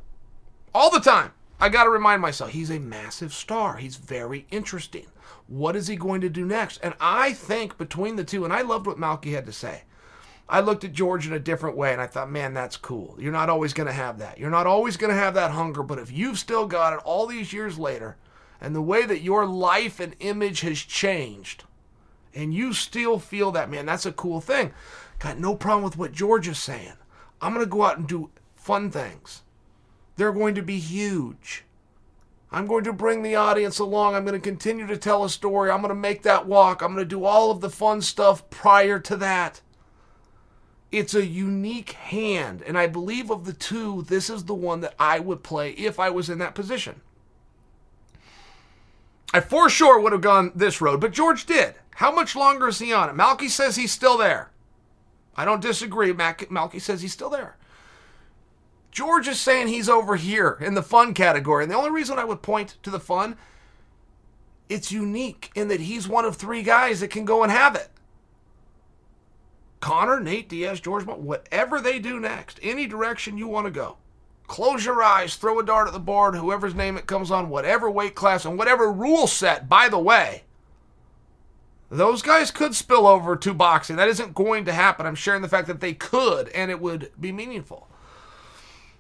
All the time. I got to remind myself, he's a massive star. He's very interesting. What is he going to do next? And I think between the two, and I loved what Malki had to say. I looked at George in a different way and I thought, man, that's cool. You're not always going to have that. You're not always going to have that hunger, but if you've still got it all these years later, and the way that your life and image has changed, and you still feel that, man, that's a cool thing. Got no problem with what George is saying. I'm going to go out and do fun things. They're going to be huge. I'm going to bring the audience along. I'm going to continue to tell a story. I'm going to make that walk. I'm going to do all of the fun stuff prior to that. It's a unique hand, and I believe of the two, this is the one that I would play if I was in that position. I for sure would have gone this road, but George did. How much longer is he on it? Malki says he's still there. I don't disagree. Malki says he's still there. George is saying he's over here in the fun category. And the only reason I would point to the fun, it's unique in that he's one of three guys that can go and have it. Conor, Nate Diaz, George, whatever they do next, any direction you want to go, Close your eyes, throw a dart at the board, whoever's name it comes on, whatever weight class and whatever rule set, by the way. Those guys could spill over to boxing. That isn't going to happen. I'm sharing the fact that they could and it would be meaningful.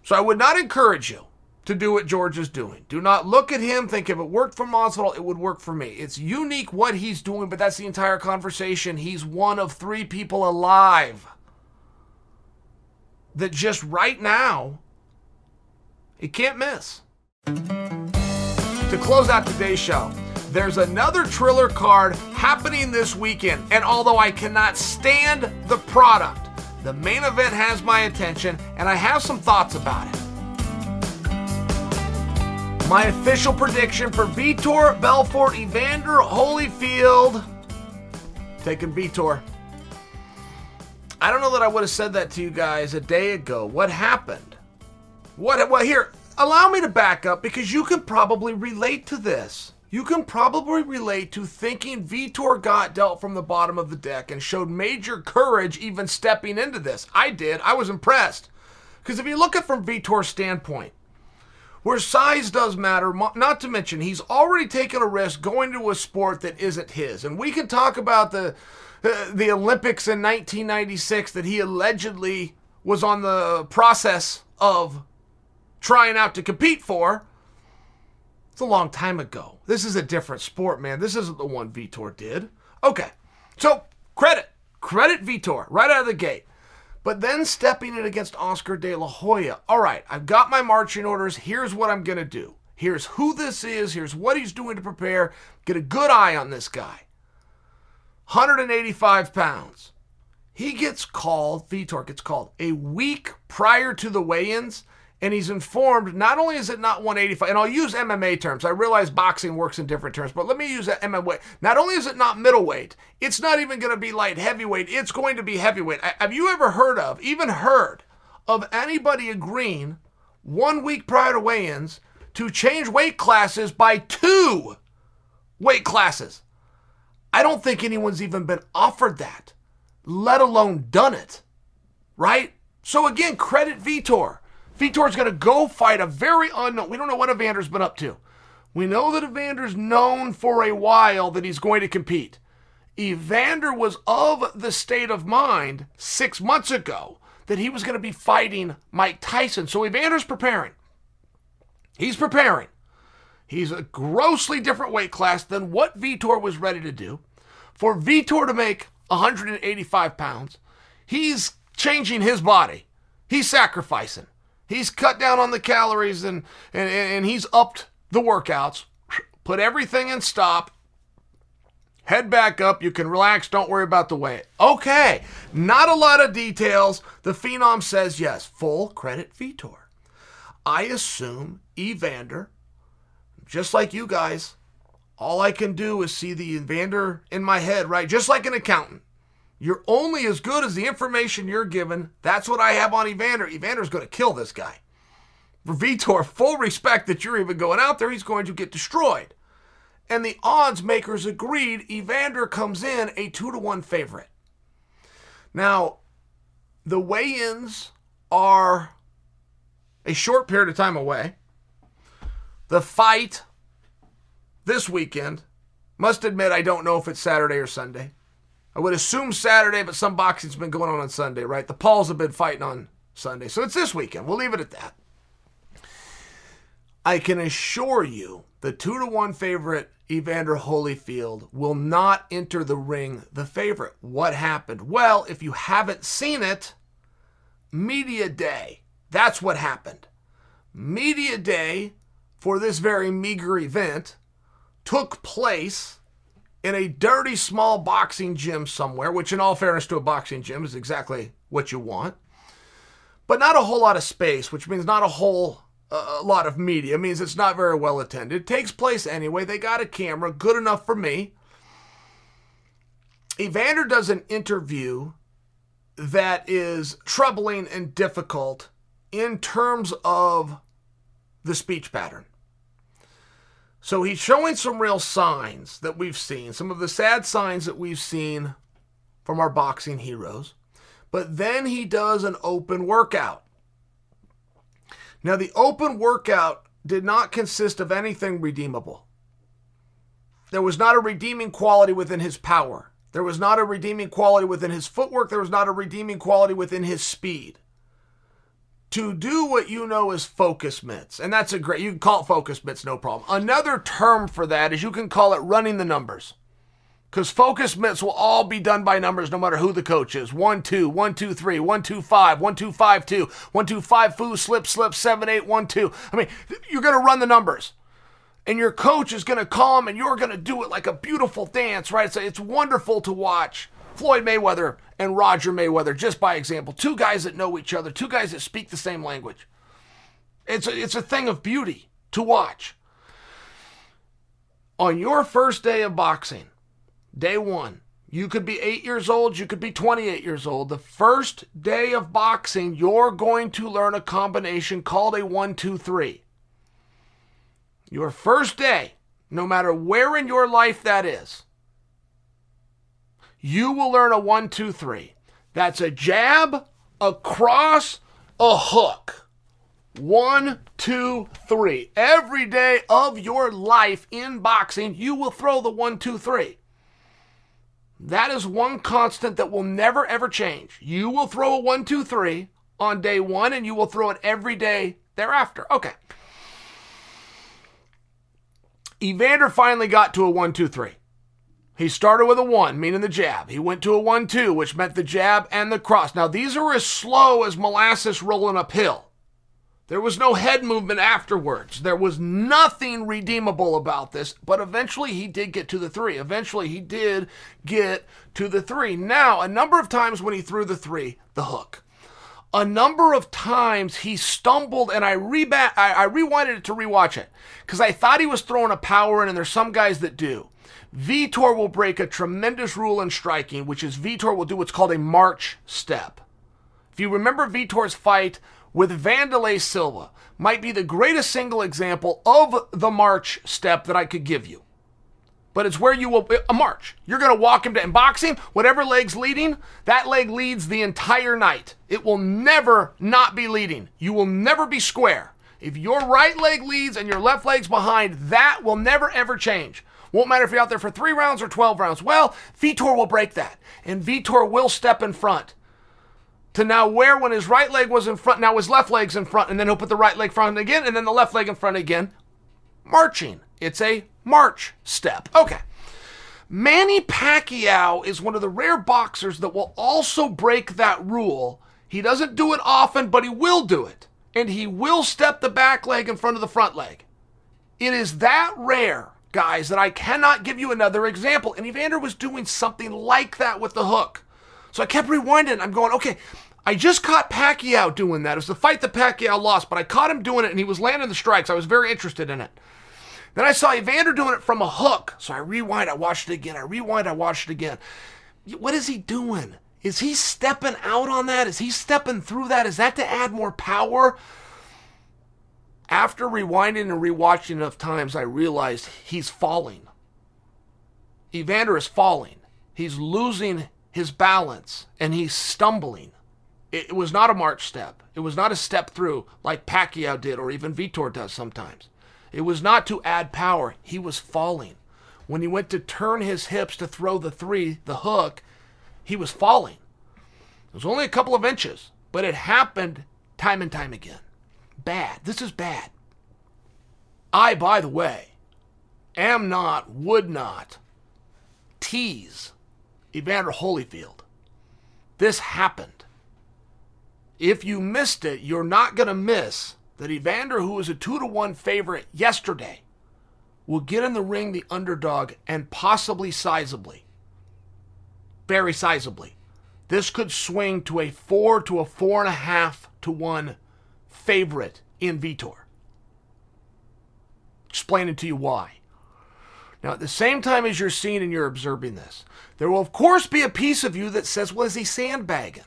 So I would not encourage you to do what George is doing. Do not look at him, think if it worked for Masvidal, it would work for me. It's unique what he's doing, but that's the entire conversation. He's one of three people alive that just right now, he can't miss. To close out today's show, there's another Triller card happening this weekend, and although I cannot stand the product, the main event has my attention, and I have some thoughts about it. My official prediction for Vitor Belfort Evander Holyfield. Taking Vitor. I don't know that I would have said that to you guys a day ago. What happened? What well here, allow me to back up because you can probably relate to this. You can probably relate to thinking Vitor got dealt from the bottom of the deck and showed major courage even stepping into this. I did. I was impressed. Because if you look at from Vitor's standpoint, where size does matter, not to mention he's already taken a risk going to a sport that isn't his. And we can talk about the uh, the Olympics in 1996 that he allegedly was on the process of trying out to compete for. It's a long time ago. This is a different sport, man. This isn't the one Vitor did. Okay. So, credit. Credit Vitor right out of the gate. But then stepping in against Oscar De La Hoya. All right, I've got my marching orders. Here's what I'm going to do. Here's who this is. Here's what he's doing to prepare. Get a good eye on this guy. 185 pounds. He gets called, Vitor gets called, a week prior to the weigh ins and he's informed not only is it not 185 and i'll use mma terms. I realize boxing works in different terms but let me use that mma not only is it not middleweight it's not even going to be light heavyweight it's going to be heavyweight. Have you ever heard of even heard of anybody agreeing one week prior to weigh-ins to change weight classes by two weight classes? I don't think anyone's even been offered that let alone done it right? So again credit vitor Vitor's going to go fight a very unknown. We don't know what Evander's been up to. We know that Evander's known for a while that he's going to compete. Evander was of the state of mind six months ago that he was going to be fighting Mike Tyson. So Evander's preparing. He's preparing. He's a grossly different weight class than what Vitor was ready to do. For Vitor to make 185 pounds, he's changing his body. He's sacrificing. He's cut down on the calories and, and, and he's upped the workouts. Put everything in stop. Head back up. You can relax. Don't worry about the weight. Okay. Not a lot of details. The Phenom says yes. Full credit Vitor. I assume Evander, just like you guys, all I can do is see the Evander in my head, right? Just like an accountant. You're only as good as the information you're given. That's what I have on Evander. Evander's going to kill this guy. For Vitor, full respect that you're even going out there, he's going to get destroyed. And the odds makers agreed Evander comes in a two to one favorite. Now, the weigh ins are a short period of time away. The fight this weekend, must admit, I don't know if it's Saturday or Sunday. I would assume Saturday, but some boxing's been going on on Sunday, right? The Pauls have been fighting on Sunday. So it's this weekend. We'll leave it at that. I can assure you the two to one favorite Evander Holyfield will not enter the ring the favorite. What happened? Well, if you haven't seen it, Media Day. That's what happened. Media Day for this very meager event took place in a dirty small boxing gym somewhere, which, in all fairness to a boxing gym, is exactly what you want. But not a whole lot of space, which means not a whole uh, lot of media. It means it's not very well attended. It takes place anyway. They got a camera, good enough for me. Evander does an interview that is troubling and difficult in terms of the speech pattern. So he's showing some real signs that we've seen, some of the sad signs that we've seen from our boxing heroes. But then he does an open workout. Now, the open workout did not consist of anything redeemable. There was not a redeeming quality within his power. There was not a redeeming quality within his footwork. There was not a redeeming quality within his speed. To do what you know is focus mitts, and that's a great, you can call it focus mitts, no problem. Another term for that is you can call it running the numbers. Because focus mitts will all be done by numbers no matter who the coach is. 1 2, 1 2 3, 1 2 5, 1 2 5 2, 1 2 5 foo, slip, slip, 7 8 1 2. I mean, you're going to run the numbers and your coach is going to come and you're going to do it like a beautiful dance, right? So it's wonderful to watch Floyd Mayweather and Roger Mayweather, just by example. Two guys that know each other, two guys that speak the same language. It's a, it's a thing of beauty to watch. On your first day of boxing, day one, you could be eight years old, you could be 28 years old. The first day of boxing, you're going to learn a combination called a one, two, three. Your first day, no matter where in your life that is, you will learn a one, two, three. That's a jab, a cross, a hook. One, two, three. Every day of your life in boxing, you will throw the one, two, three. That is one constant that will never ever change. You will throw a one, two, three on day one, and you will throw it every day thereafter. Okay. Evander finally got to a one, two, three. He started with a one, meaning the jab. He went to a one, two, which meant the jab and the cross. Now, these are as slow as molasses rolling uphill. There was no head movement afterwards. There was nothing redeemable about this, but eventually he did get to the three. Eventually he did get to the three. Now, a number of times when he threw the three, the hook a number of times he stumbled and I, reba- I, I rewinded it to rewatch it because I thought he was throwing a power in, and there's some guys that do. Vitor will break a tremendous rule in striking, which is Vitor will do what's called a march step. If you remember Vitor's fight with Wanderlei Silva, might be the greatest single example of the march step that I could give you but it's where you will a march. You're going to walk him to in boxing, whatever leg's leading, that leg leads the entire night. It will never not be leading. You will never be square. If your right leg leads and your left leg's behind, that will never ever change. Won't matter if you're out there for three rounds or 12 rounds. Well, Vitor will break that, and Vitor will step in front to now where when his right leg was in front, now his left leg's in front, and then he'll put the right leg front again, and then the left leg in front again. Marching. It's a march step. Okay. Manny Pacquiao is one of the rare boxers that will also break that rule. He doesn't do it often, but he will do it. And he will step the back leg in front of the front leg. It is that rare, guys, that I cannot give you another example. And Evander was doing something like that with the hook. So I kept rewinding. I'm going, okay, I just caught Pacquiao doing that. It was the fight that Pacquiao lost, but I caught him doing it and he was landing the strikes. I was very interested in it. Then I saw Evander doing it from a hook. So I rewind, I watched it again. I rewind, I watched it again. What is he doing? Is he stepping out on that? Is he stepping through that? Is that to add more power? After rewinding and rewatching enough times, I realized he's falling. Evander is falling. He's losing his balance and he's stumbling. It was not a march step. It was not a step through like Pacquiao did or even Vitor does sometimes. It was not to add power, he was falling. When he went to turn his hips to throw the three, the hook, he was falling. It was only a couple of inches, but it happened time and time again. Bad. This is bad. I, by the way, am not, would not tease Evander Holyfield. This happened. If you missed it, you're not going to miss that Evander, who was a two to one favorite yesterday, will get in the ring the underdog and possibly sizably, very sizably. This could swing to a four to a four and a half to one favorite in Vitor. Explaining to you why. Now, at the same time as you're seeing and you're observing this, there will of course be a piece of you that says, well, is he sandbagging?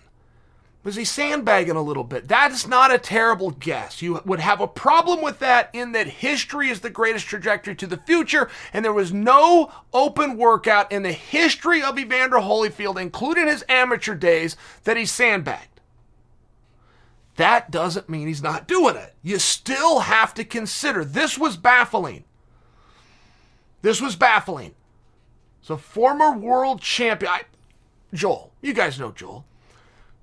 Was he sandbagging a little bit? That's not a terrible guess. You would have a problem with that in that history is the greatest trajectory to the future, and there was no open workout in the history of Evander Holyfield, including his amateur days, that he sandbagged. That doesn't mean he's not doing it. You still have to consider this was baffling. This was baffling. So, former world champion, I, Joel, you guys know Joel.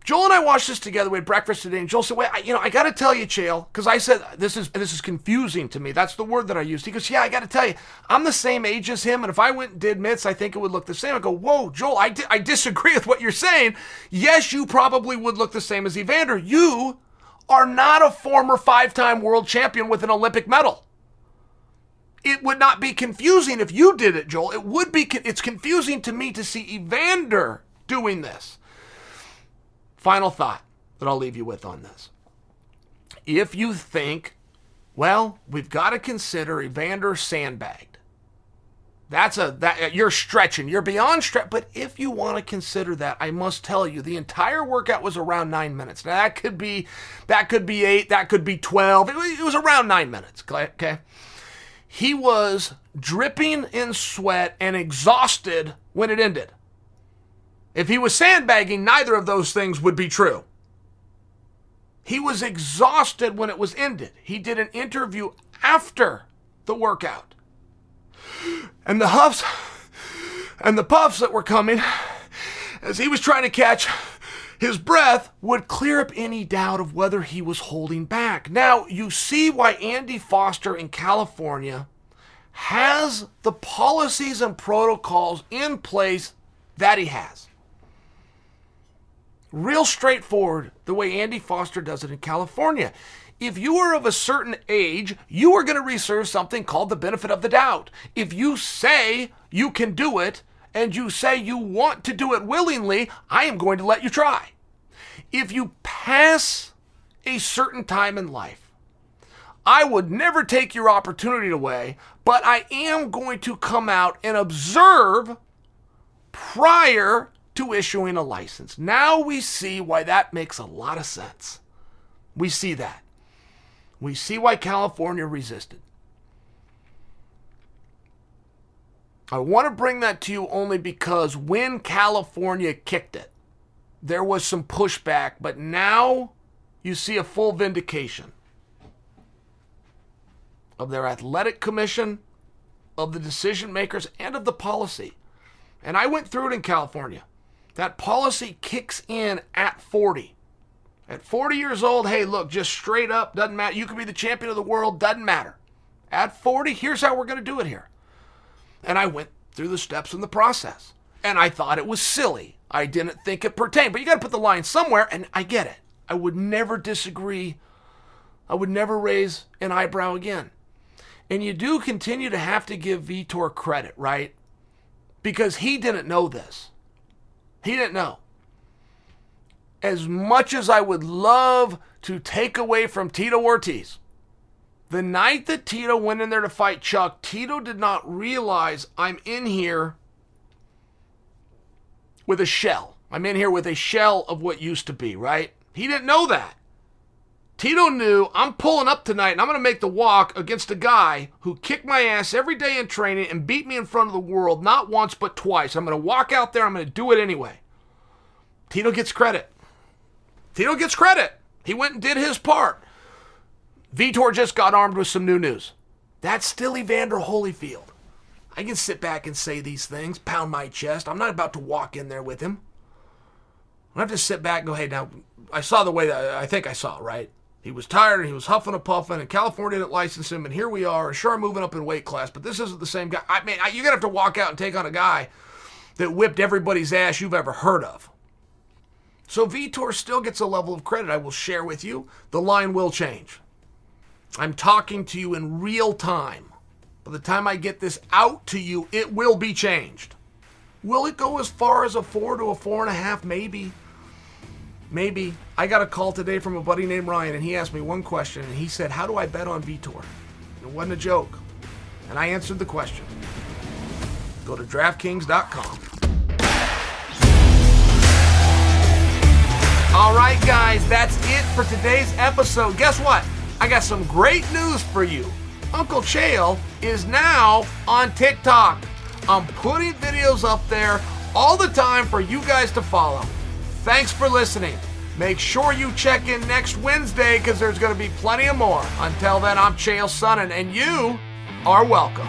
Joel and I watched this together. We had breakfast today, and Joel said, "Wait, I, you know, I got to tell you, Chael, because I said this is this is confusing to me. That's the word that I used." He goes, "Yeah, I got to tell you, I'm the same age as him, and if I went and did mitts, I think it would look the same." I go, "Whoa, Joel, I, di- I disagree with what you're saying. Yes, you probably would look the same as Evander. You are not a former five-time world champion with an Olympic medal." It would not be confusing if you did it, Joel. It would be. It's confusing to me to see Evander doing this. Final thought that I'll leave you with on this. If you think, well, we've got to consider Evander sandbagged. That's a that you're stretching. You're beyond stretch. But if you want to consider that, I must tell you, the entire workout was around nine minutes. Now that could be that could be eight, that could be twelve. It was, it was around nine minutes. Okay. He was dripping in sweat and exhausted when it ended. If he was sandbagging, neither of those things would be true. He was exhausted when it was ended. He did an interview after the workout. And the huffs and the puffs that were coming as he was trying to catch his breath would clear up any doubt of whether he was holding back. Now, you see why Andy Foster in California has the policies and protocols in place that he has. Real straightforward, the way Andy Foster does it in California. If you are of a certain age, you are going to reserve something called the benefit of the doubt. If you say you can do it and you say you want to do it willingly, I am going to let you try. If you pass a certain time in life, I would never take your opportunity away, but I am going to come out and observe prior to issuing a license. Now we see why that makes a lot of sense. We see that. We see why California resisted. I want to bring that to you only because when California kicked it, there was some pushback, but now you see a full vindication of their athletic commission, of the decision makers, and of the policy. And I went through it in California. That policy kicks in at 40. At 40 years old, hey, look, just straight up, doesn't matter. You can be the champion of the world, doesn't matter. At 40, here's how we're going to do it here. And I went through the steps in the process. And I thought it was silly. I didn't think it pertained. But you got to put the line somewhere, and I get it. I would never disagree. I would never raise an eyebrow again. And you do continue to have to give Vitor credit, right? Because he didn't know this. He didn't know. As much as I would love to take away from Tito Ortiz, the night that Tito went in there to fight Chuck, Tito did not realize I'm in here with a shell. I'm in here with a shell of what used to be, right? He didn't know that. Tito knew I'm pulling up tonight and I'm going to make the walk against a guy who kicked my ass every day in training and beat me in front of the world, not once, but twice. I'm going to walk out there. I'm going to do it anyway. Tito gets credit. Tito gets credit. He went and did his part. Vitor just got armed with some new news. That's still Evander Holyfield. I can sit back and say these things, pound my chest. I'm not about to walk in there with him. I have to sit back and go, hey, now, I saw the way that I think I saw, right? He was tired he was huffing and puffing, and California didn't license him, and here we are. Sure, moving up in weight class, but this isn't the same guy. I mean, you're gonna have to walk out and take on a guy that whipped everybody's ass you've ever heard of. So Vitor still gets a level of credit I will share with you. The line will change. I'm talking to you in real time. By the time I get this out to you, it will be changed. Will it go as far as a four to a four and a half? Maybe. Maybe. I got a call today from a buddy named Ryan, and he asked me one question, and he said, How do I bet on Vitor? It wasn't a joke. And I answered the question. Go to DraftKings.com. All right, guys, that's it for today's episode. Guess what? I got some great news for you. Uncle Chael is now on TikTok. I'm putting videos up there all the time for you guys to follow. Thanks for listening. Make sure you check in next Wednesday because there's going to be plenty of more. Until then, I'm Chael Sonnen, and you are welcome.